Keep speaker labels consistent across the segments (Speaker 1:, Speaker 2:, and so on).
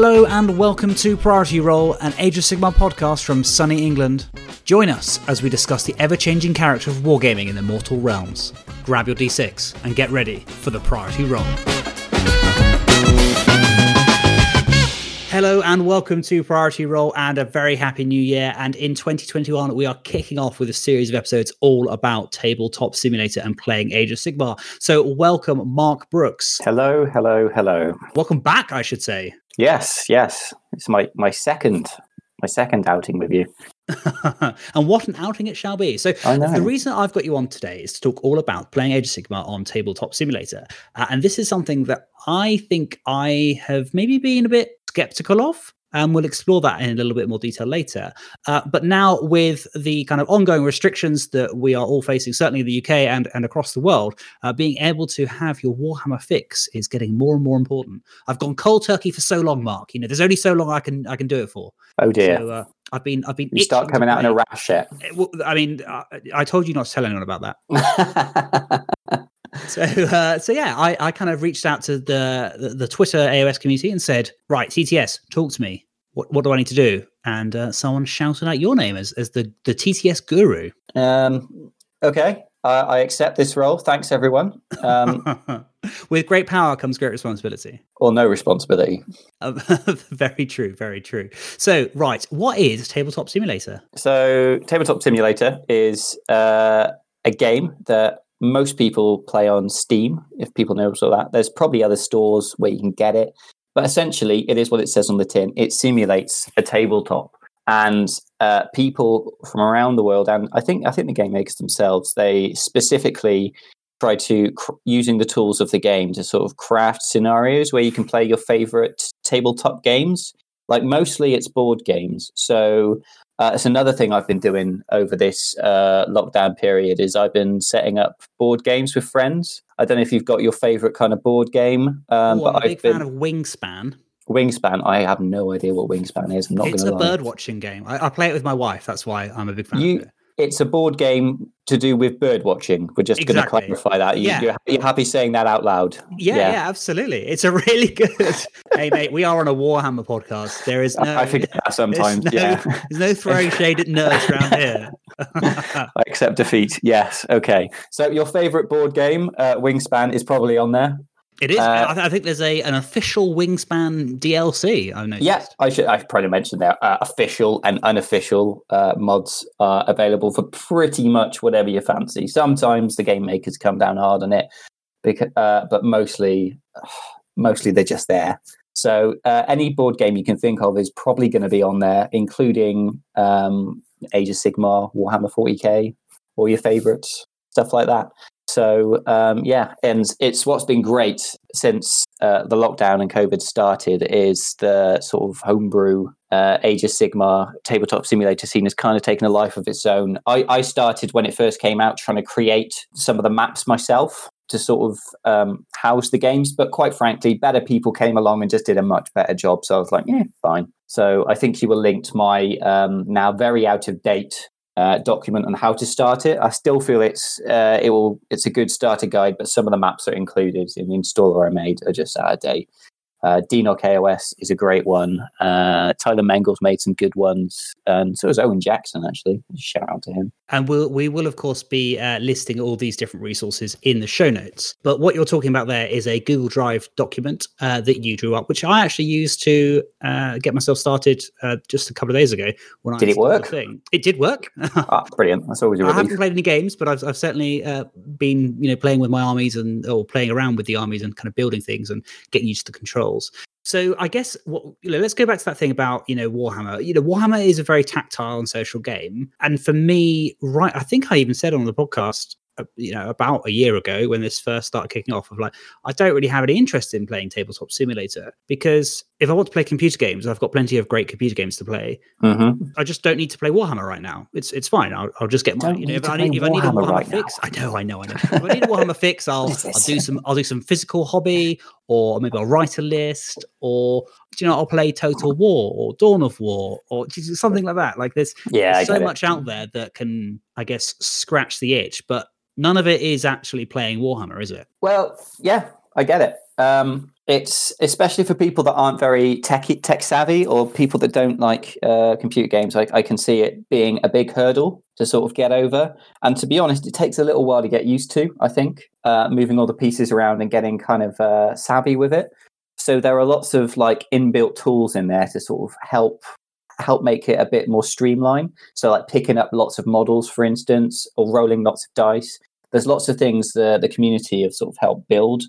Speaker 1: Hello and welcome to Priority Roll, an Age of Sigmar podcast from sunny England. Join us as we discuss the ever changing character of wargaming in the mortal realms. Grab your d6 and get ready for the Priority Roll. Hello and welcome to Priority Roll and a very happy new year. And in 2021, we are kicking off with a series of episodes all about Tabletop Simulator and playing Age of Sigmar. So, welcome, Mark Brooks.
Speaker 2: Hello, hello, hello.
Speaker 1: Welcome back, I should say.
Speaker 2: Yes, yes. It's my my second my second outing with you.
Speaker 1: and what an outing it shall be. So, the reason I've got you on today is to talk all about playing Age of Sigmar on Tabletop Simulator. Uh, and this is something that I think I have maybe been a bit skeptical of. And we'll explore that in a little bit more detail later. Uh, but now, with the kind of ongoing restrictions that we are all facing, certainly in the UK and, and across the world, uh, being able to have your Warhammer fix is getting more and more important. I've gone cold turkey for so long, Mark. You know, there's only so long I can I can do it for.
Speaker 2: Oh dear.
Speaker 1: So, uh, I've been I've been.
Speaker 2: You start coming out in a rash yet.
Speaker 1: I mean, I, I told you not to tell anyone about that. so uh, so yeah, I, I kind of reached out to the, the, the Twitter AOS community and said, right, TTS, talk to me. What what do I need to do? And uh, someone shouted out your name as as the the TTS guru.
Speaker 2: Um. Okay. Uh, I accept this role. Thanks, everyone. Um,
Speaker 1: With great power comes great responsibility.
Speaker 2: Or no responsibility.
Speaker 1: Um, very true, very true. So, right, what is Tabletop Simulator?
Speaker 2: So, Tabletop Simulator is uh, a game that most people play on Steam, if people know all that. There's probably other stores where you can get it, but essentially, it is what it says on the tin. It simulates a tabletop, and uh, people from around the world, and I think I think the game makers themselves, they specifically try to cr- using the tools of the game to sort of craft scenarios where you can play your favorite tabletop games. Like mostly, it's board games. So uh, it's another thing I've been doing over this uh, lockdown period is I've been setting up board games with friends. I don't know if you've got your favorite kind of board game,
Speaker 1: um, Ooh, but I'm a big I've been... fan of Wingspan.
Speaker 2: Wingspan, I have no idea what Wingspan is. I'm not
Speaker 1: It's
Speaker 2: a
Speaker 1: lie. bird watching game. I, I, play it with my wife. That's why I'm a big fan
Speaker 2: you, it's a board game to do with bird watching. We're just exactly. going to clarify that. You, yeah. you're, you're, happy saying that out loud?
Speaker 1: Yeah, yeah, yeah, absolutely. It's a really good. hey, mate, we are on a Warhammer podcast. There is no.
Speaker 2: I forget that sometimes.
Speaker 1: No,
Speaker 2: yeah,
Speaker 1: there's no throwing shade at nerds around here.
Speaker 2: I accept defeat. Yes. Okay. So your favorite board game, uh, Wingspan, is probably on there.
Speaker 1: It is. Uh, I, th- I, think there's a an official Wingspan DLC. I've Yes,
Speaker 2: Yeah, I should. I probably mentioned there. Uh, official and unofficial uh, mods are available for pretty much whatever you fancy. Sometimes the game makers come down hard on it, because, uh, but mostly, mostly they're just there. So uh, any board game you can think of is probably going to be on there, including um, Age of Sigmar, Warhammer 40k, all your favorites, stuff like that. So um, yeah, and it's what's been great since uh, the lockdown and COVID started is the sort of homebrew uh, Age of Sigmar tabletop simulator scene has kind of taken a life of its own. I, I started when it first came out trying to create some of the maps myself to sort of um, house the games, but quite frankly, better people came along and just did a much better job. So I was like, yeah, fine. So I think you were linked my um, now very out of date uh, document on how to start it. I still feel it's uh, it will it's a good starter guide, but some of the maps that are included in the installer I made are just out of date. Uh, DNOC AOS is a great one. Uh, Tyler Mengel's made some good ones, and so has Owen Jackson. Actually, shout out to him.
Speaker 1: And we'll we will of course be uh, listing all these different resources in the show notes. But what you're talking about there is a Google Drive document uh, that you drew up, which I actually used to uh, get myself started uh, just a couple of days ago.
Speaker 2: When did I it work?
Speaker 1: Thing. It did work.
Speaker 2: oh, brilliant! That's always.
Speaker 1: I haven't played any games, but I've, I've certainly been you know playing with my armies and or playing around with the armies and kind of building things and getting used to the So I guess what you know, let's go back to that thing about you know Warhammer. You know, Warhammer is a very tactile and social game, and for me, right, I think I even said on the podcast uh, you know about a year ago when this first started kicking off of like i don't really have any interest in playing tabletop simulator because if i want to play computer games i've got plenty of great computer games to play
Speaker 2: mm-hmm.
Speaker 1: i just don't need to play warhammer right now it's it's fine i'll, I'll just get my you know if I, need, if I need a warhammer right fix now. i know i know i know if i need a warhammer fix i'll i'll do some i'll do some physical hobby or maybe i'll write a list or you know i'll play total war or dawn of war or something like that like there's,
Speaker 2: yeah,
Speaker 1: there's so much out there that can i guess scratch the itch but none of it is actually playing Warhammer, is it?
Speaker 2: Well, yeah, I get it. Um, it's especially for people that aren't very tech tech savvy or people that don't like uh, computer games. I, I, can see it being a big hurdle to sort of get over. And to be honest, it takes a little while to get used to. I think uh, moving all the pieces around and getting kind of uh, savvy with it. So there are lots of like inbuilt tools in there to sort of help help make it a bit more streamlined. So like picking up lots of models, for instance, or rolling lots of dice. There's lots of things the the community have sort of helped build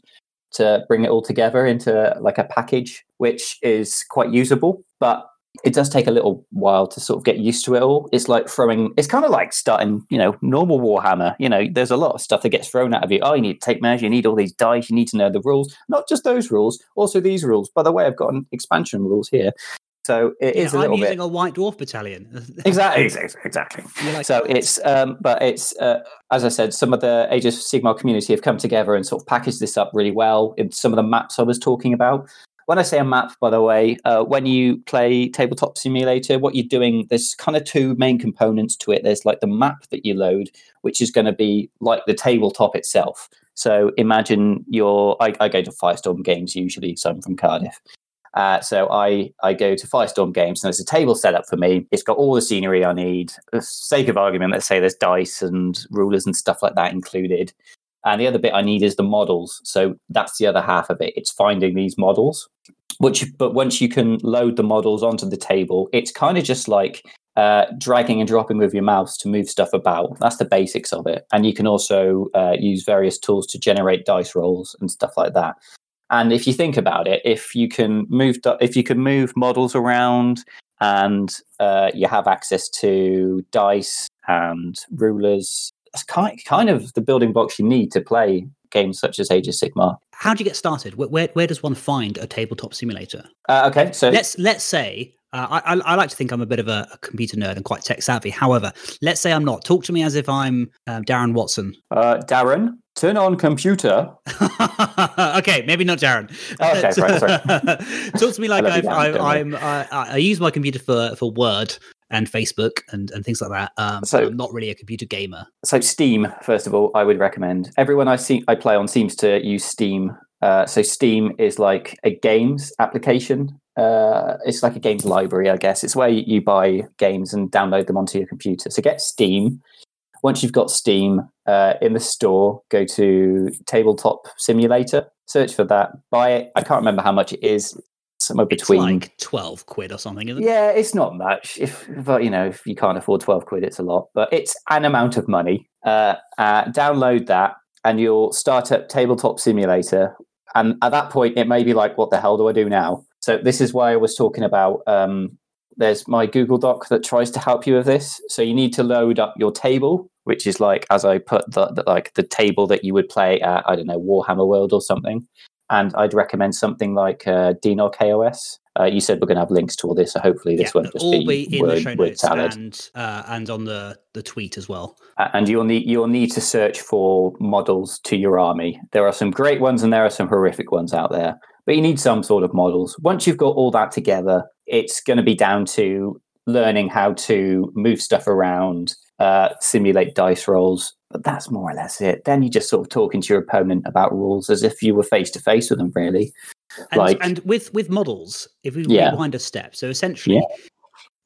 Speaker 2: to bring it all together into like a package, which is quite usable. But it does take a little while to sort of get used to it all. It's like throwing, it's kind of like starting, you know, normal Warhammer. You know, there's a lot of stuff that gets thrown out of you. Oh, you need to take measure, you need all these dice, you need to know the rules. Not just those rules, also these rules. By the way, I've got an expansion rules here. So it yeah, is a
Speaker 1: I'm
Speaker 2: little
Speaker 1: using
Speaker 2: bit...
Speaker 1: a white dwarf battalion.
Speaker 2: exactly, exactly. Like so it's, um, but it's uh, as I said, some of the Age of Sigmar community have come together and sort of packaged this up really well in some of the maps I was talking about. When I say a map, by the way, uh, when you play Tabletop Simulator, what you're doing, there's kind of two main components to it. There's like the map that you load, which is going to be like the tabletop itself. So imagine your, I, I go to Firestorm Games usually, so I'm from Cardiff. Uh, so I I go to Firestorm Games and there's a table set up for me. It's got all the scenery I need. For sake of argument, let's say there's dice and rulers and stuff like that included. And the other bit I need is the models. So that's the other half of it. It's finding these models. Which, but once you can load the models onto the table, it's kind of just like uh, dragging and dropping with your mouse to move stuff about. That's the basics of it. And you can also uh, use various tools to generate dice rolls and stuff like that. And if you think about it, if you can move if you can move models around and uh, you have access to dice and rulers, that's kind kind of the building blocks you need to play games such as Age of Sigmar.
Speaker 1: How do you get started? Where, where, where does one find a tabletop simulator?
Speaker 2: Uh, okay, so
Speaker 1: let's let's say uh, I, I, like to think I'm a bit of a, a, computer nerd and quite tech savvy. However, let's say I'm not. Talk to me as if I'm um, Darren Watson.
Speaker 2: Uh, Darren, turn on computer.
Speaker 1: okay, maybe not Darren.
Speaker 2: Oh, okay, right, sorry.
Speaker 1: Talk to me like I've, I, am I, I use my computer for, for Word and Facebook and, and things like that. Um, so I'm not really a computer gamer.
Speaker 2: So Steam, first of all, I would recommend. Everyone I see I play on seems to use Steam. Uh, so Steam is like a games application uh, it's like a games library, I guess. It's where you, buy games and download them onto your computer. So get Steam. Once you've got Steam uh, in the store, go to Tabletop Simulator, search for that, buy it. I can't remember how much it is. Somewhere between
Speaker 1: it's like twelve quid or something, isn't
Speaker 2: it? Yeah, it's not much. If but you know, if you can't afford twelve quid, it's a lot. But it's an amount of money. Uh, uh, download that, and you'll start up Tabletop Simulator. And at that point, it may be like, "What the hell do I do now?" So this is why I was talking about. Um, there's my Google Doc that tries to help you with this. So you need to load up your table, which is like as I put the, the like the table that you would play at I don't know Warhammer World or something. And I'd recommend something like uh, DNOG KOS. Uh, you said we're going to have links to all this, so hopefully this yeah, won't just
Speaker 1: all
Speaker 2: be,
Speaker 1: be in word, the show notes and uh, and on the the tweet as well.
Speaker 2: and you'll need you'll need to search for models to your army. There are some great ones and there are some horrific ones out there but you need some sort of models. Once you've got all that together, it's going to be down to learning how to move stuff around, uh, simulate dice rolls. But that's more or less it. Then you just sort of talking to your opponent about rules as if you were face to face with them, really.
Speaker 1: And, like, and with with models, if we yeah. rewind a step, so essentially, yeah.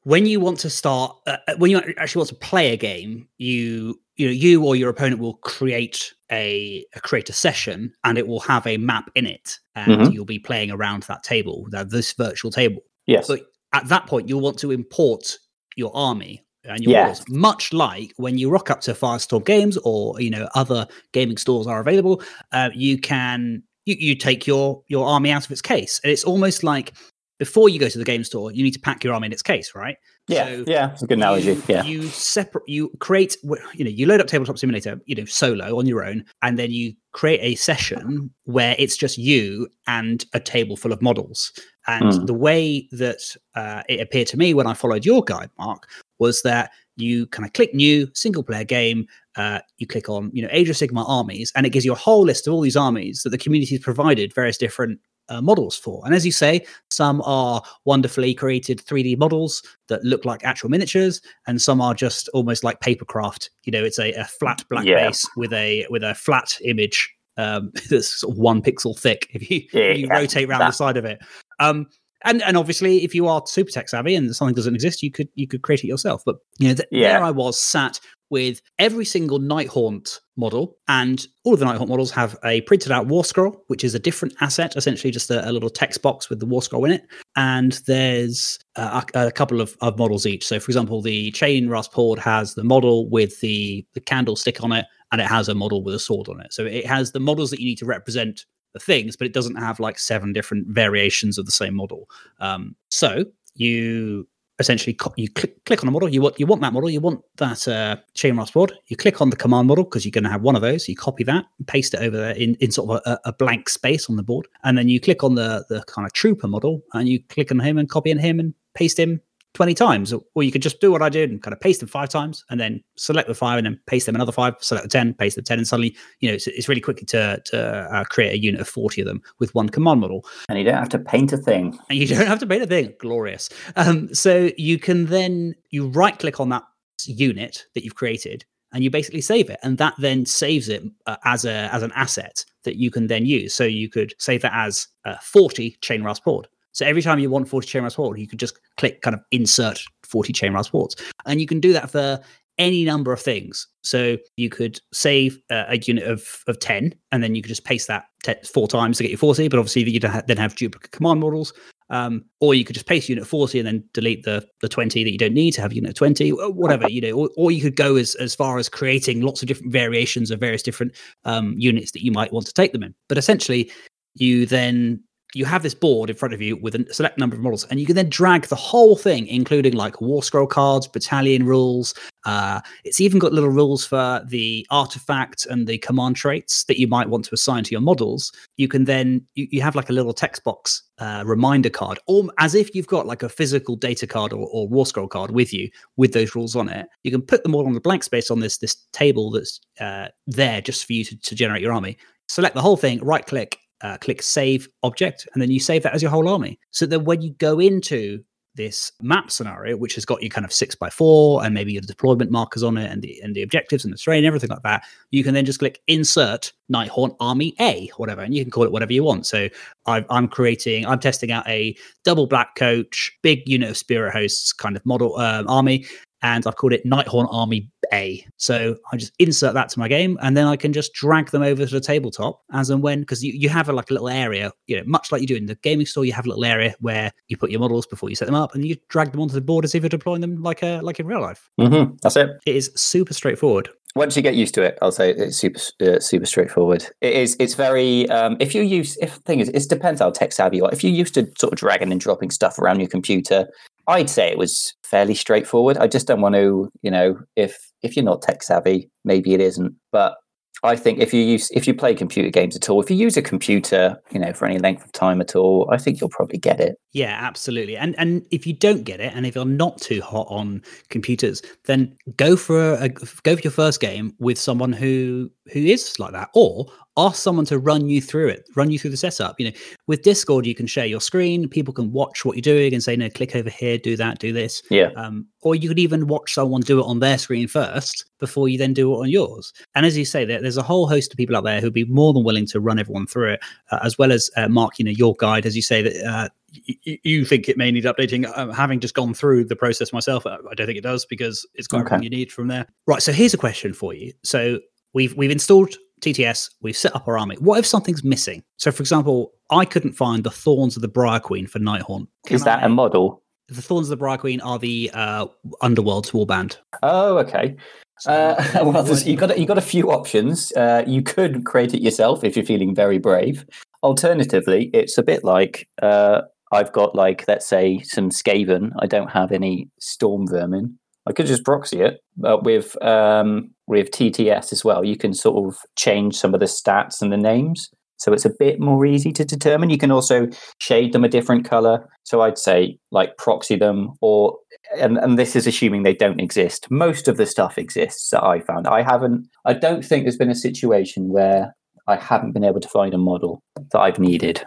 Speaker 1: when you want to start, uh, uh, when you actually want to play a game, you you know you or your opponent will create a, a create a session and it will have a map in it and mm-hmm. you'll be playing around that table that this virtual table
Speaker 2: yes
Speaker 1: but at that point you'll want to import your army and your yes. much like when you rock up to firestorm games or you know other gaming stores are available uh, you can you, you take your your army out of its case and it's almost like before you go to the game store you need to pack your army in its case right
Speaker 2: yeah, so yeah, it's a good analogy.
Speaker 1: You,
Speaker 2: yeah,
Speaker 1: you separate, you create, you know, you load up Tabletop Simulator, you know, solo on your own, and then you create a session where it's just you and a table full of models. And mm. the way that uh, it appeared to me when I followed your guide, Mark, was that you kind of click new single player game. Uh, you click on, you know, Age of Sigmar armies, and it gives you a whole list of all these armies that the community has provided various different uh, models for. And as you say, some are wonderfully created 3D models that look like actual miniatures, and some are just almost like paper craft. You know, it's a, a flat black yeah. base with a with a flat image um, that's sort of one pixel thick if you, yeah, you yeah, rotate around that. the side of it. Um, and and obviously, if you are super tech savvy and something doesn't exist, you could you could create it yourself. But you know, th- there I was sat with every single Nighthaunt model, and all of the Nighthaunt models have a printed out war scroll, which is a different asset, essentially just a, a little text box with the war scroll in it. And there's a, a couple of, of, models each. So, for example, the Chainrasp Horde has the model with the, the candlestick on it, and it has a model with a sword on it. So, it has the models that you need to represent the things, but it doesn't have like seven different variations of the same model. Um, so, you essentially you click, click on a model you want you want that model you want that uh, Chainrasp Horde you click on the command model because you're going to have one of those you copy that paste it over there in, in sort of a, a, blank space on the board and then you click on the the kind of trooper model and you click on him and copy in him and paste him 20 times. Or you could just do what I did and kind of paste them five times and then select the five and then paste them another five, select the 10, paste the 10. And suddenly, you know, it's, it's really quick to, to uh, create a unit of 40 of them with one command model.
Speaker 2: And you don't have to paint a thing.
Speaker 1: And you don't have to paint a thing. Glorious. Um, so you can then, you right click on that unit that you've created and you basically save it and that then saves it uh, as a as an asset that you can then use so you could save that as uh, 40 Chainrasp Horde so every time you want 40 Chainrasp Horde, you can just click kind of insert 40 Chainrasp Hordes. And you can do that for any number of things. So you could save uh, a unit of, of 10, and then you could just paste that four times to get your 40. But obviously, you'd then have duplicate command models. Um, or you could just paste unit 40 and then delete the, the 20 that you don't need to have unit 20, whatever, you know, or, or you could go as, as far as creating lots of different variations of various different um, units that you might want to take them in. But essentially, you then you have this board in front of you with a select number of models, and you can then drag the whole thing, including like war scroll cards, battalion rules. Uh, it's even got little rules for the artifact and the command traits that you might want to assign to your models. You can then you, you have like a little text box uh, reminder card, or as if you've got like a physical data card or, or war scroll card with you with those rules on it. You can put them all on the blank space on this this table that's uh, there just for you to, to generate your army. Select the whole thing, right click, uh, click save object, and then you save that as your whole army. So that when you go into this map scenario, which has got you kind of six by four and maybe your deployment markers on it and the and the objectives and the terrain, everything like that, you can then just click insert Nighthaunt Army A, whatever, and you can call it whatever you want. So i am creating, I'm testing out a double black coach, big unit of spirit hosts kind of model um, army, and I've called it Nighthaunt Army A. So I just insert that to my game, and then I can just drag them over to the tabletop as and when, because you, you have a, like a little area, you know, much like you do in the gaming store, you have a little area where you put your models before you set them up, and you drag them onto the board as if you're deploying them like a like in real life.
Speaker 2: Mm-hmm. That's it.
Speaker 1: It is super straightforward
Speaker 2: once you get used to it, I'll say it's super uh, super straightforward. It is. It's very. Um, if you use, if the thing is, it depends how tech savvy you are. If you're used to sort of dragging and dropping stuff around your computer, I'd say it was fairly straightforward. I just don't want to, you know, if if you're not tech savvy, maybe it isn't. But I think if you use if you play computer games at all, if you use a computer, you know, for any length of time at all, I think you'll probably get it.
Speaker 1: Yeah, absolutely. And and if you don't get it, and if you're not too hot on computers, then go for a go for your first game with someone who who is like that, or ask someone to run you through it, run you through the setup. You know, with Discord, you can share your screen. People can watch what you're doing and say, "No, click over here, do that, do this."
Speaker 2: Yeah. Um,
Speaker 1: or you could even watch someone do it on their screen first before you then do it on yours. And as you say, there, there's a whole host of people out there who'd be more than willing to run everyone through it, uh, as well as uh, Mark. You know, your guide, as you say that. Uh, you think it may need updating. Um, having just gone through the process myself, I don't think it does because it's got okay. everything you need from there. Right. So here's a question for you. So we've we've installed TTS, we've set up our army. What if something's missing? So, for example, I couldn't find the Thorns of the Briar Queen for Nighthaunt.
Speaker 2: Can Is that I, a model?
Speaker 1: The Thorns of the Briar Queen are the uh, Underworld's warband.
Speaker 2: Oh, okay. So, uh, well, you got you got a few options. Uh, you could create it yourself if you're feeling very brave. Alternatively, it's a bit like uh, I've got like let's say some Skaven. I don't have any Storm Vermin. I could just proxy it, but with um, with TTS as well, you can sort of change some of the stats and the names, so it's a bit more easy to determine. You can also shade them a different color. So I'd say like proxy them, or and and this is assuming they don't exist. Most of the stuff exists that I found. I haven't. I don't think there's been a situation where I haven't been able to find a model that I've needed.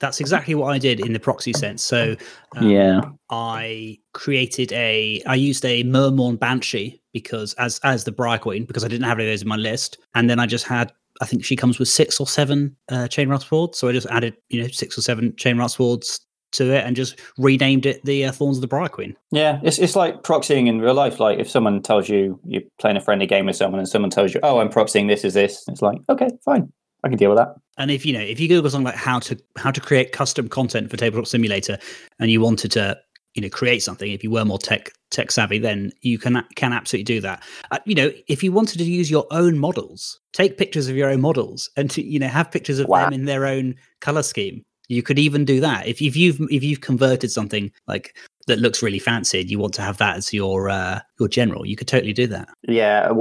Speaker 1: That's exactly what I did in the proxy sense. So
Speaker 2: um, yeah,
Speaker 1: I created a. I used a Myrmourn Banshee because as as the Briar Queen because I didn't have any of those in my list, and then I just had I think she comes with six or seven uh, Chainrasp swords. So I just added, you know, six or seven Chainrasp swords to it and just renamed it the uh, Thorns of the Briar Queen.
Speaker 2: Yeah, it's it's like proxying in real life. Like if someone tells you you're playing a friendly game with someone and someone tells you, "Oh, I'm proxying this is this," it's like, okay, fine, I can deal with that.
Speaker 1: And if you know, if you Google something like how to how to create custom content for Tabletop Simulator, and you wanted to you know create something if you were more tech tech savvy then you can can absolutely do that. Uh, you know if you wanted to use your own models take pictures of your own models and to, you know have pictures of wow. them in their own color scheme. You could even do that. If, if you've if you've converted something like that looks really fancy and you want to have that as your uh, your general you could totally do that.
Speaker 2: Yeah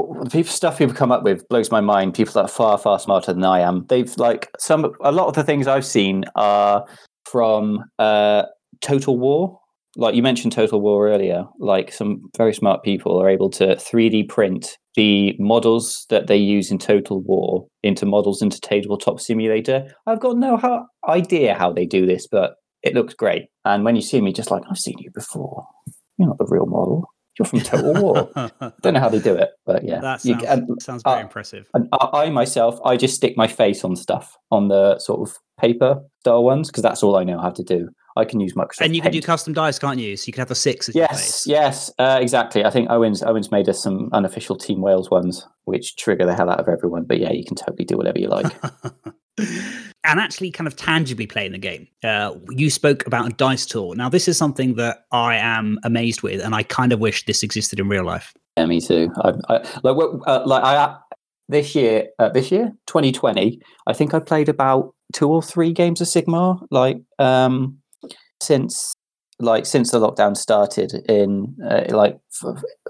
Speaker 2: stuff people come up with blows my mind. People that are far far smarter than i am they've like some a lot of the things i've seen are from uh total war like you mentioned total war earlier like some very smart people are able to 3d print the models that they use in total war into models into tabletop simulator i've got no how, idea how they do this but it looks great and when you see me just like i've seen you before you're not the real model you're from Total War. Don't know how they do it, but yeah,
Speaker 1: that sounds, you, sounds very uh, impressive.
Speaker 2: And I, I, myself, I just stick my face on stuff on the sort of paper style ones because that's all I know how to do. I can use Microsoft.
Speaker 1: And you
Speaker 2: Paint.
Speaker 1: can do custom dice, can't you? So you can have the six.
Speaker 2: yes, yes, uh, exactly. I think Owen's Owen's made us some unofficial Team Wales ones, which trigger the hell out of everyone. But yeah, you can totally do whatever you like.
Speaker 1: and actually, kind of tangibly playing the game. Uh, you spoke about a dice tower. Now, this is something that I am amazed with, and I kind of wish this existed in real life.
Speaker 2: Yeah, me too. I, I, like, uh, like I this year, uh, this year, 2020, I think I played about two or three games of Sigmar. Like, um, since like since the lockdown started in uh, like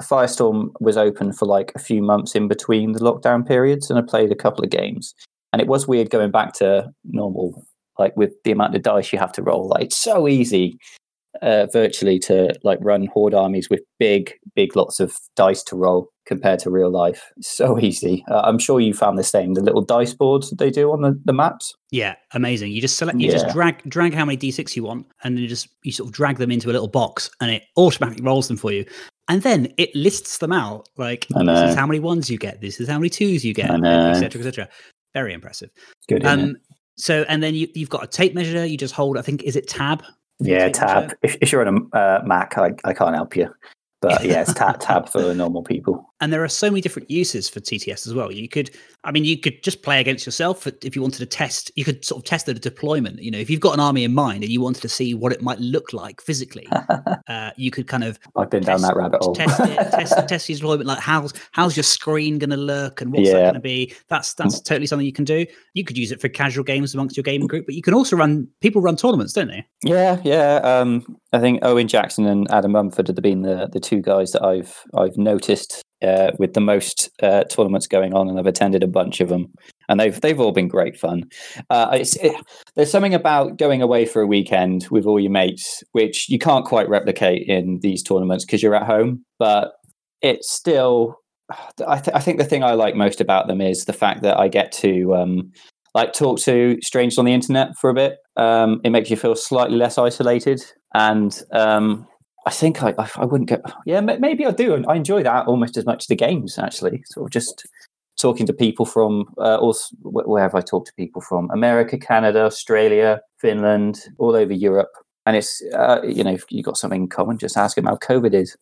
Speaker 2: firestorm was open for like a few months in between the lockdown periods and i played a couple of games. And it was weird going back to normal like with the amount of dice you have to roll like it's so easy uh, virtually to like run horde armies with big, big lots of dice to roll compared to real life. so easy. Uh, I'm sure you found the same. The little dice boards that they do on the, the maps.
Speaker 1: Yeah, amazing. You just select, you yeah. just drag drag how many d6 you want, and then you just you sort of drag them into a little box, and it automatically rolls them for you. And then it lists them out like this is how many ones you get, this is how many twos you get, etc. etc. Very impressive.
Speaker 2: Good. Um,
Speaker 1: so and then you, you've got a tape measure. You just hold, I think, is it tab
Speaker 2: yeah, tab. If, if, you're on a uh, Mac, I, I can't help you. But yeah, it's tab tab for normal people.
Speaker 1: And there are so many different uses for TTS as well. You could, I mean, you could just play against yourself if you wanted to test. You could sort of test the deployment. You know, if you've got an army in mind and you wanted to see what it might look like physically, uh, you could kind of.
Speaker 2: I've been test, down that rabbit hole.
Speaker 1: test it, test, test your deployment. Like how's how's your screen going to look and what's yeah. that going to be? That's that's totally something you can do. You could use it for casual games amongst your gaming group, but you can also run. People run tournaments, don't they?
Speaker 2: Yeah, yeah. Um, I think Owen Jackson and Adam Mumford have been the the two guys that I've I've noticed uh, with the most uh, tournaments going on, and I've attended a bunch of them, and they've they've all been great fun. Uh, it, there's something about going away for a weekend with all your mates, which you can't quite replicate in these tournaments because you're at home, but it's still. I, th- I, think the thing I like most about them is the fact that I get to um, like talk to strangers on the internet for a bit. Um, it makes you feel slightly less isolated, and um, I think I, I wouldn't go. Yeah, maybe I do. I enjoy that almost as much as the games. Actually, sort of just talking to people from uh, where have I talked to people from? America, Canada, Australia, Finland, all over Europe. And it's uh, you know, if you got something in common, just ask them how COVID is.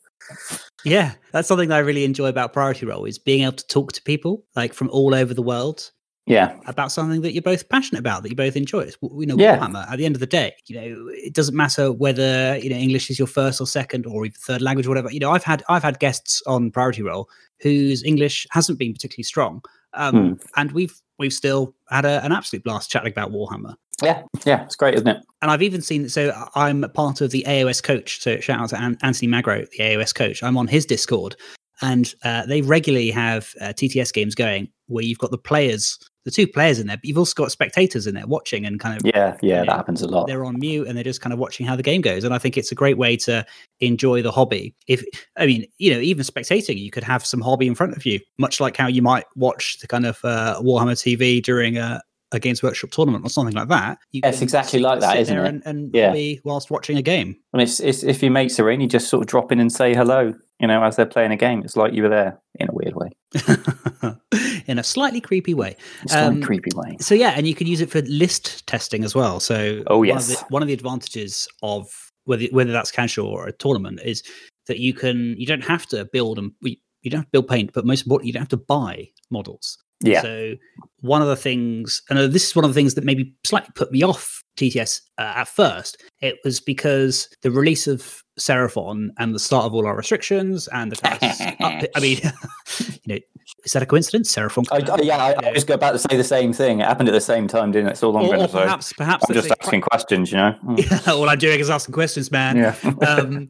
Speaker 1: Yeah, that's something that I really enjoy about Priority Roll is being able to talk to people like from all over the world
Speaker 2: yeah.
Speaker 1: About something that you're both passionate about that you both enjoy. It's you know yeah. Warhammer, at the end of the day you know it doesn't matter whether you know english is your first or second or even third language or whatever. You know i've had i've had guests on priority roll whose english hasn't been particularly strong. Um, hmm. and we've we've still had a, an absolute blast chatting about warhammer.
Speaker 2: Yeah. Yeah. It's great isn't it?
Speaker 1: And i've even seen so i'm part of the aos coach. So shout out to An- anthony magro the aos coach. I'm on his discord and uh, they regularly have uh, TTS games going where you've got the players the two players in there, but you've also got spectators in there watching and kind of
Speaker 2: yeah, yeah, you know, that happens a lot.
Speaker 1: They're on mute and they're just kind of watching how the game goes, and I think it's a great way to enjoy the hobby. If I mean, you know, even spectating, you could have some hobby in front of you, much like how you might watch the kind of uh, Warhammer TV during a, a Games Workshop tournament or something like that.
Speaker 2: You it's exactly like that, isn't it?
Speaker 1: And, and yeah. hobby whilst watching a game.
Speaker 2: And it's, it's if you mates are in, you just sort of drop in and say hello. You know, as they're playing a game, it's like you were there in a weird way.
Speaker 1: in a slightly creepy way.
Speaker 2: Slightly um, creepy way.
Speaker 1: So yeah, and you can use it for list testing as well. So
Speaker 2: oh yes,
Speaker 1: one of the, one of the advantages of whether whether that's casual or a tournament is that you can you don't have to build and you don't have to build paint, but most importantly, you don't have to buy models.
Speaker 2: Yeah.
Speaker 1: So one of the things, and this is one of the things that maybe slightly put me off TTS uh, at first. It was because the release of Seraphon and the start of all our restrictions and the tax. I mean, you know, is that a coincidence? Seraphon.
Speaker 2: I, yeah, I, I, was about to say the same thing. It happened at the same time, didn't it? It's all I'm going to say.
Speaker 1: Perhaps, perhaps
Speaker 2: I'm just asking questions. You know.
Speaker 1: Yeah, all I'm doing is asking questions, man.
Speaker 2: Yeah.
Speaker 1: um,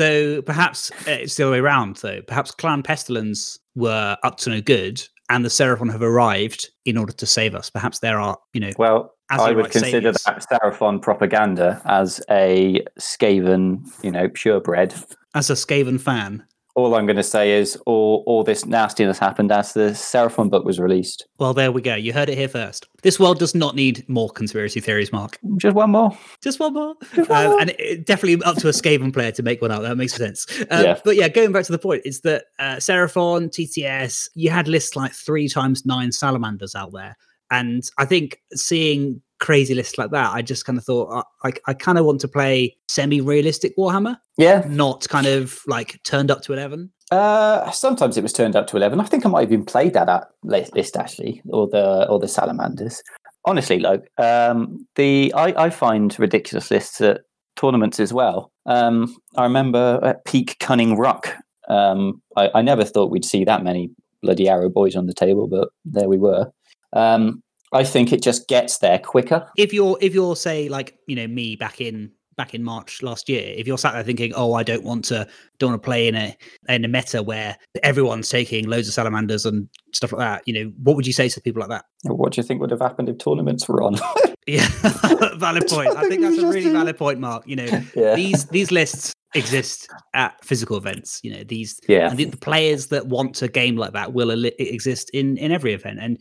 Speaker 1: so perhaps uh, it's the other way around, though. Perhaps Clan Pestilence were up to no good, and the Seraphon have arrived in order to save us. Perhaps there are, you know.
Speaker 2: Well, I would consider saviors. that Seraphon propaganda as a Skaven, you know, purebred.
Speaker 1: As a Skaven fan,
Speaker 2: all I'm going to say is all, all this nastiness happened as the Seraphon book was released.
Speaker 1: Well, there we go. You heard it here first. This world does not need more conspiracy theories, Mark.
Speaker 2: Just one more.
Speaker 1: Just one more. Just one more. And it, definitely up to a Skaven player to make one out. That makes sense. Uh, yeah. But yeah, going back to the point, is that uh, Seraphon, TTS, you had lists like three times nine salamanders out there. And I think seeing crazy lists like that, I just kind of thought uh, I, I kind of want to play semi-realistic Warhammer.
Speaker 2: Yeah,
Speaker 1: not kind of like turned up to eleven.
Speaker 2: Uh, sometimes it was turned up to eleven. I think I might have even played that at list actually, or the or the salamanders. Honestly, like um, the I, I find ridiculous lists at tournaments as well. Um, I remember at Peak Kunnin' Rukk. Um, I, I never thought we'd see that many bloody arrow boys on the table, but there we were. Um, I think it just gets there quicker.
Speaker 1: If you're if you're say like you know me back in back in March last year, if you're sat there thinking, "Oh, I don't want to don't want to play in a in a meta where everyone's taking loads of salamanders and stuff like that," you know, what would you say to people like that?
Speaker 2: What do you think would have happened if tournaments were on?
Speaker 1: yeah, valid point. I think that's a really valid point, Mark. You know, yeah. these these lists exist at physical events. You know, these
Speaker 2: yeah,
Speaker 1: the, the, players that want a game like that will exist in in every event, and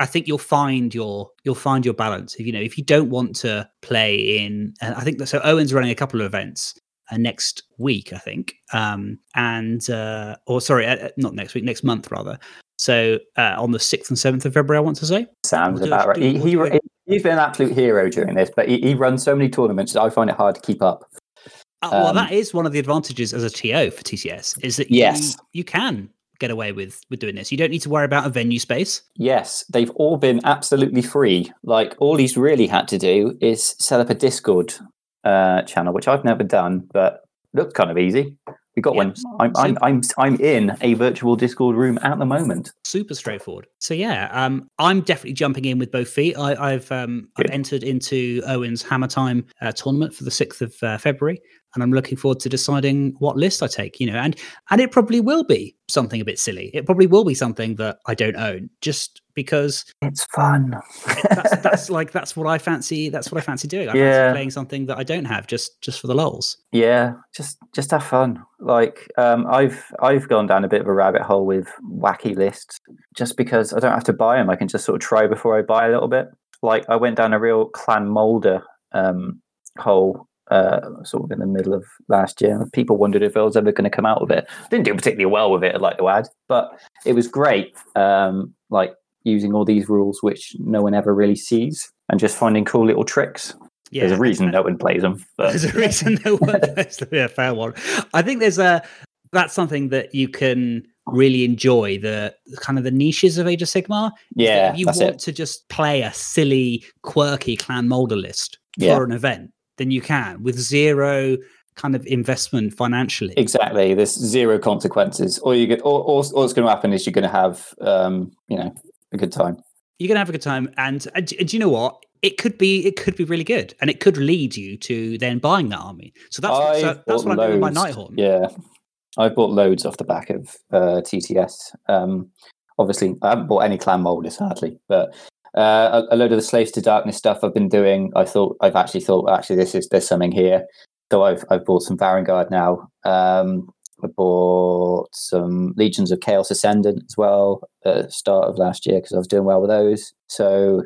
Speaker 1: I think you'll find your you'll find your balance. If you know, if you don't want to play in, and I think that so Owen's running a couple of events. Uh, next week, I think, um, and uh, or sorry, uh, not next week, next month rather. So uh, on the sixth and seventh of February, I want to say.
Speaker 2: Sounds we'll about right. he, he, he's been an absolute hero during this, but he, he runs so many tournaments that I find it hard to keep up.
Speaker 1: Uh, well, um, that is one of the advantages as a TO for TTS is that yes. you, you can get away with with doing this. You don't need to worry about a venue space.
Speaker 2: Yes, they've all been absolutely free. Like all he's really had to do is set up a Discord uh, channel, which I've never done, but looked kind of easy. We got one. I'm, I'm, I'm, I'm in a virtual Discord room at the moment.
Speaker 1: Super straightforward. So yeah, um, I'm definitely jumping in with both feet. I, have um, I've entered into Owen's Hammer Time uh, tournament for the sixth of uh, February and I'm looking forward to deciding what list I take. You know, and and it probably will be something a bit silly. It probably will be something that I don't own, just because
Speaker 2: it's fun.
Speaker 1: that's, that's, like that's what I fancy. That's what I fancy doing. I yeah. fancy playing something that I don't have, just just for the lols.
Speaker 2: Yeah, just just have fun. Like um, I've I've gone down a bit of a rabbit hole with wacky lists, just because I don't have to buy them. I can just sort of try before I buy a little bit. Like I went down a real clan Moulder um, hole uh, sort of in the middle of last year. People wondered if I was ever going to come out of it. Didn't do particularly well with it, I'd like to add, but it was great. Um, like using all these rules which no one ever really sees and just finding cool little tricks. Yeah, there's a reason no one plays them. But.
Speaker 1: There's a reason no one plays them. Yeah, fair one. I think there's a that's something that you can really enjoy the kind of the niches of Age of Sigmar.
Speaker 2: Yeah,
Speaker 1: if you want
Speaker 2: it.
Speaker 1: to just play a silly, quirky clan Moulder list for yeah. an event, then you can with zero kind of investment financially.
Speaker 2: Exactly. There's zero consequences. All you get, all, all, all that's going to happen is you're going to have, um, you know, a good time.
Speaker 1: You're going to have a good time, and, and do you know what? It could be, it could be really good, and it could lead you to then buying that army. So that's so that's what I'm doing with my Nighthaunt.
Speaker 2: Yeah, I've bought loads off the back of uh, TTS. Um, obviously, I haven't bought any clan Moulders hardly, but uh, a, a, load of the slaves to darkness stuff I've been doing. I thought I've actually thought actually this is there's something here. So I've I've bought some Varanguard now. Um, I bought some Legions of Chaos Ascendant as well at the start of last year because I was doing well with those. So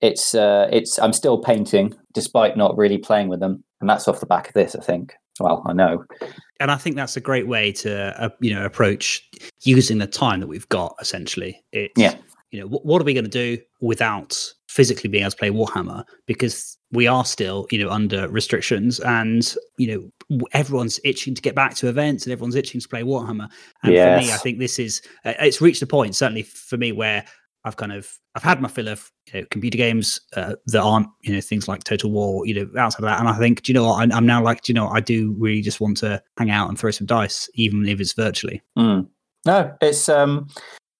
Speaker 2: it's uh, it's I'm still painting despite not really playing with them, and that's off the back of this. I think Well, I know.
Speaker 1: And I think that's a great way to, uh, you know, approach using the time that we've got. Essentially, it's,
Speaker 2: yeah.
Speaker 1: You know, what, what are we going to do without physically being able to play Warhammer? Because we are still, you know, under restrictions, and you know, everyone's itching to get back to events, and everyone's itching to play Warhammer. And yes. for me, I think this is uh, it's reached a point, certainly for me, where I've kind of I've had my fill of you know, computer games uh, that aren't you know things like Total War, you know, outside of that. And I think, do you know what? I, am now like, do you know, what? I do really just want to hang out and throw some dice, even if it's virtually.
Speaker 2: Mm. No, it's um,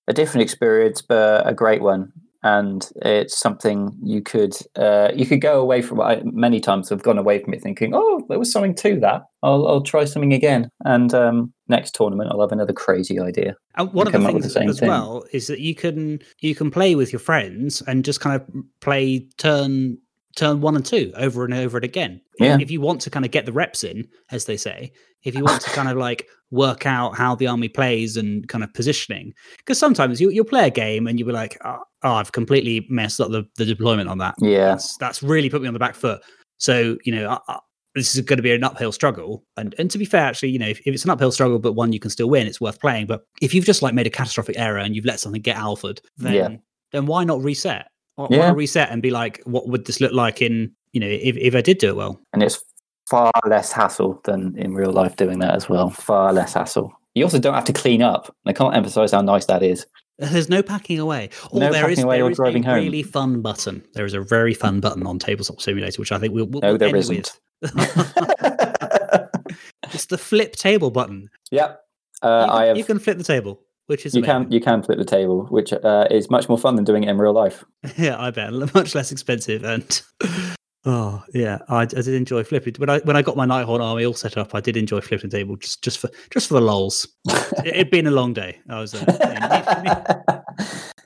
Speaker 2: a different experience, but a great one and it's something you could uh, you could go away from. I, many times I've gone away from it thinking, "Oh, there was something to that. I'll, I'll try something again." And um, next tournament, I'll have another crazy idea.
Speaker 1: And one and of the things the as thing. well is that you can you can play with your friends and just kind of play turn turn one and two over and over and again.
Speaker 2: Yeah.
Speaker 1: If you want to kind of get the reps in, as they say, if you want to kind of like work out how the army plays and kind of positioning, because sometimes you, you'll play a game and you'll be like, oh, oh, I've completely messed up the, the deployment on that.
Speaker 2: Yeah.
Speaker 1: That's, that's really put me on the back foot. So, you know, I, I, this is going to be an uphill struggle. And and to be fair, actually, you know, if, if, it's an uphill struggle, but one you can still win, it's worth playing. But if you've just like made a catastrophic error and you've let something get alphaed, then yeah. then why not reset? Why yeah. reset and be like, what would this look like in, you know, if, if I did do it well?
Speaker 2: And it's far less hassle than in real life doing that as well. Far less hassle. You also don't have to clean up. I can't emphasize how nice that is.
Speaker 1: There's no packing away. Or no there packing is, away there or is driving a home. really fun button. There is a very fun button on Tabletop Simulator, which I think we'll, we'll
Speaker 2: no, there isn't.
Speaker 1: it's the flip table button.
Speaker 2: Yep.
Speaker 1: Uh,
Speaker 2: you, can, I have,
Speaker 1: you can flip the table which is
Speaker 2: you amazing. can you can flip the table, which uh, is much more fun than doing it in real life.
Speaker 1: yeah, I bet much less expensive and. Oh yeah, I, I, did enjoy flipping. When I when I got my Nighthaunt army all set up, I did enjoy flipping the table just just for just for the lols. it, had been a long day. I was uh,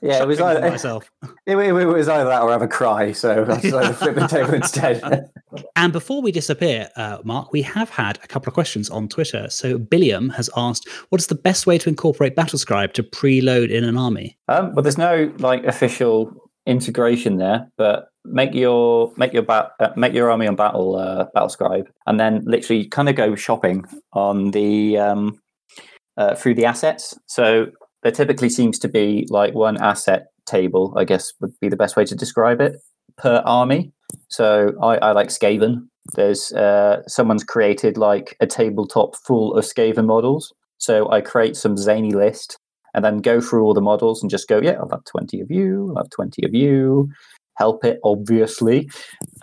Speaker 2: yeah, it was either myself. It, it, was either that or have a cry. So I decided to flip the table instead.
Speaker 1: and before we disappear, uh, Mark, we have had a couple of questions on Twitter. So Billiam has asked, "What is the best way to incorporate Battlescribe to preload in an army?"
Speaker 2: Um, well, there's no like official integration there, but make your make your bat, uh, make your army on battle uh, Battlescribe, and then literally kind of go shopping on the um, uh, through the assets. So there typically seems to be like one asset table, I guess would be the best way to describe it per army. So I, I like Skaven. There's uh, someone's created like a tabletop full of Skaven models. So I create some zany list and then go through all the models and just go, yeah, I'll have 20 of you, I'll have 20 of you, help it, obviously.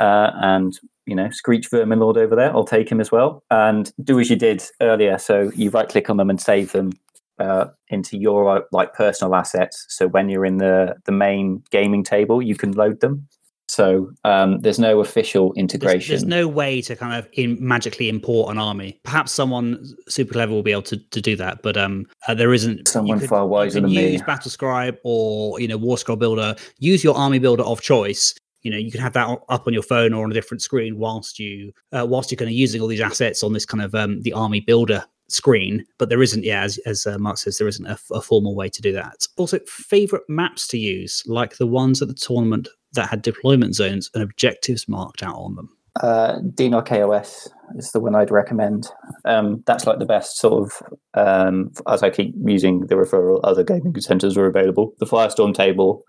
Speaker 2: Uh, and, you know, Screech Verminlord over there, I'll take him as well. And do as you did earlier. So you right click on them and save them uh, into your uh, like personal assets. So when you're in the the main gaming table, you can load them. So um, there's no official integration.
Speaker 1: There's, there's, no way to kind of in, magically import an army. Perhaps someone super clever will be able to, to do that, but um, uh, there isn't.
Speaker 2: Someone could, far wiser than
Speaker 1: use me. Battlescribe or you know War Scroll Builder. Use your army builder of choice. You know you can have that up on your phone or on a different screen whilst you uh, whilst you're kind of using all these assets on this kind of um, the army builder screen, but there isn't, yeah, as, as uh, Mark says, there isn't a, a, formal way to do that. Also, favorite maps to use, like the ones at the tournament that had deployment zones and objectives marked out on them.
Speaker 2: Uh, DNOC KOS is the one I'd recommend. Um, that's like the best sort of, um, as I keep using the referral, other gaming centers are available. The Firestorm table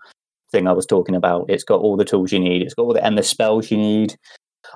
Speaker 2: thing I was talking about, it's got all the tools you need, it's got all the, and the spells you need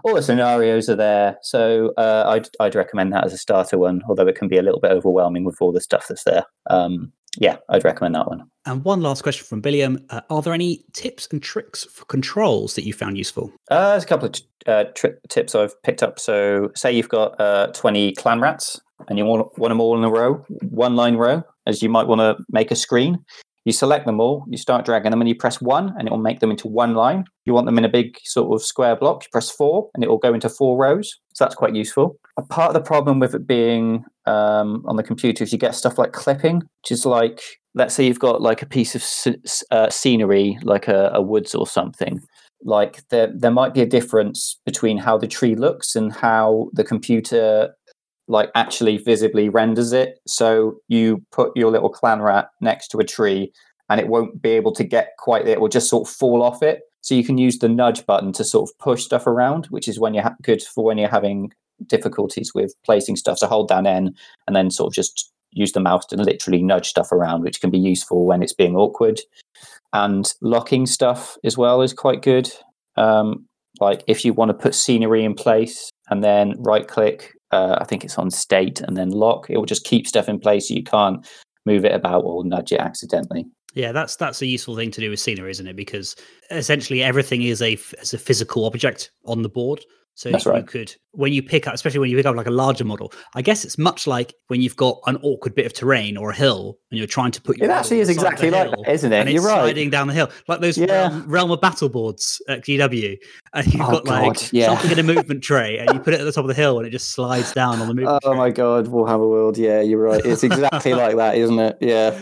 Speaker 2: all the scenarios are there. So uh, I'd, I'd recommend that as a starter one, although it can be a little bit overwhelming with all the stuff that's there. Um, yeah, I'd recommend that one.
Speaker 1: And one last question from Billiam. Uh, are there any tips and tricks for controls that you found useful?
Speaker 2: Uh, there's a couple of t- uh, tri- tips I've picked up. So, say you've got uh, 20 clan rats and you want, want them all in a row, one line row, as you might want to make a screen. You select them all, you start dragging them, and you press one, and it will make them into one line. You want them in a big sort of square block, you press four, and it will go into four rows. So that's quite useful. A part of the problem with it being um, on the computer is you get stuff like clipping, which is like, let's say you've got like a piece of uh, scenery, like a, a woods or something. Like there, there might be a difference between how the tree looks and how the computer like actually visibly renders it. So you put your little clan rat next to a tree and it won't be able to get quite there. It will just sort of fall off it. So you can use the nudge button to sort of push stuff around, which is when you're ha- good for when you're having difficulties with placing stuff. So hold down N and then sort of just use the mouse to literally nudge stuff around, which can be useful when it's being awkward. And locking stuff as well is quite good. Um, like if you want to put scenery in place and then right click, uh, I think it's on state and then lock, it will just keep stuff in place so you can't move it about or nudge it accidentally.
Speaker 1: Yeah, that's that's a useful thing to do with scenery, isn't it? Because essentially everything is a is a physical object on the board. So
Speaker 2: That's
Speaker 1: you
Speaker 2: right.
Speaker 1: could, when you pick up, especially when you pick up like a larger model, I guess it's much like when you've got an awkward bit of terrain or a hill and you're trying to put your
Speaker 2: It actually is exactly like
Speaker 1: hill,
Speaker 2: that, isn't it?
Speaker 1: And it's
Speaker 2: You're right.
Speaker 1: sliding down the hill, like those
Speaker 2: Yeah.
Speaker 1: realm, realm of battle boards at GW. And you've
Speaker 2: Oh,
Speaker 1: got like
Speaker 2: God, yeah.
Speaker 1: something in a movement tray and you put it at the top of the hill and it just slides down on the movement
Speaker 2: Oh
Speaker 1: tray.
Speaker 2: my god, Warhammer World. Yeah, you're right. It's exactly like that, isn't it? Yeah.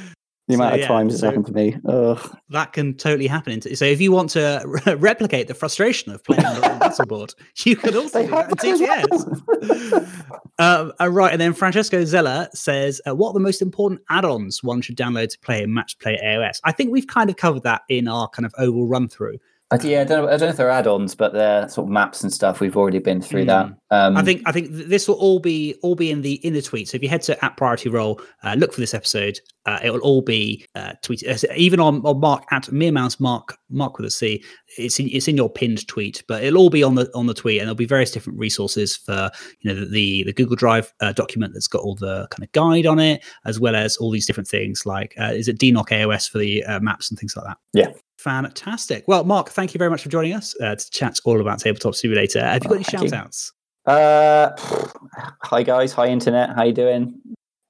Speaker 2: The
Speaker 1: So,
Speaker 2: amount of
Speaker 1: yeah,
Speaker 2: times it's
Speaker 1: so-
Speaker 2: happened to me. Ugh.
Speaker 1: that can totally happen. So if you want to re- replicate the frustration of playing on battle board, you could also do that in
Speaker 2: have that as
Speaker 1: TTS. um, uh, right, and then Francesco Zella says, uh, "What are the most important add-ons one should download to play in Match Play AOS?" I think we've kind of covered that in our kind of overall run through.
Speaker 2: But yeah, I don't, know, I don't know if they're add-ons, but they're sort of maps and stuff. We've already been through that. Um,
Speaker 1: I think I think this will all be all be in the in the tweet. So if you head to at Priority Roll, uh, look for this episode. Uh, it will all be uh, tweeted, uh, even on, on Mark at Mere Mouse Mark Mark with a C. It's in, it's in your pinned tweet, but it'll all be on the on the tweet, and there'll be various different resources for you know the the, Google Drive uh, document that's got all the kind of guide on it, as well as all these different things like uh, is it DNOC AOS for the uh, maps and things like that.
Speaker 2: Yeah.
Speaker 1: Fantastic. Well, Mark, thank you very much for joining us uh, to chat all about Tabletop Simulator. Have you got
Speaker 2: Oh,
Speaker 1: any shout outs?
Speaker 2: Uh, hi guys, hi internet. How you doing?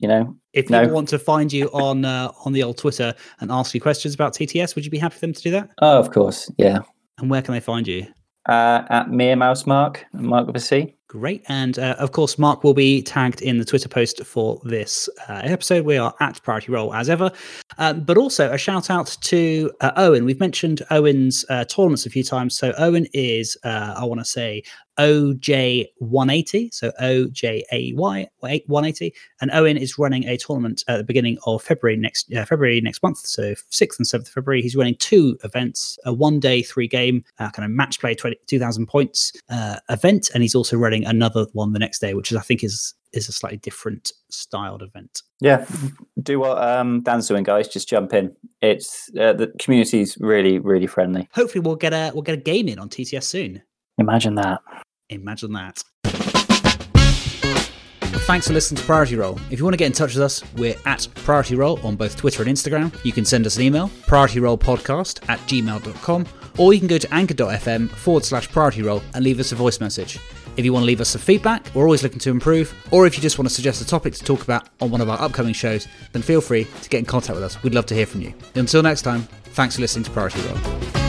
Speaker 2: You know,
Speaker 1: If
Speaker 2: No.
Speaker 1: people want to find you on uh, on the old Twitter and ask you questions about TTS, would you be happy for them to do that?
Speaker 2: oh, of course, yeah.
Speaker 1: And where can they find you?
Speaker 2: Uh, at Mere Mouse Mark, Mark with a C.
Speaker 1: Great. And uh, of course, Mark will be tagged in the Twitter post for this uh, episode. We are at Priority Roll as ever. Um, but also a shout out to uh, Owen. We've mentioned Owen's uh, tournaments a few times. So Owen is, uh, I want to say, OJ180. So OJAY 180. And Owen is running a tournament at the beginning of February next February next month. So 6th and 7th of February. He's running two events a one day, three game kind of match play 20, 2,000 points event. And he's also running another one the next day, which is, I think, is is a slightly different styled event.
Speaker 2: Yeah, do what um, Dan's doing, guys. Just jump in. It's uh, the community's really, really friendly.
Speaker 1: Hopefully, we'll get a we'll get a game in on TTS soon.
Speaker 2: Imagine that.
Speaker 1: Imagine that. Thanks for listening to Priority Roll. If you want to get in touch with us, we're at Priority Roll on both Twitter and Instagram. You can send us an email, priorityrollpodcast at gmail.com, or you can go to anchor.fm forward slash priority roll and leave us a voice message. If you want to leave us some feedback, we're always looking to improve, or if you just want to suggest a topic to talk about on one of our upcoming shows, then feel free to get in contact with us. We'd love to hear from you. Until next time, thanks for listening to Priority Roll.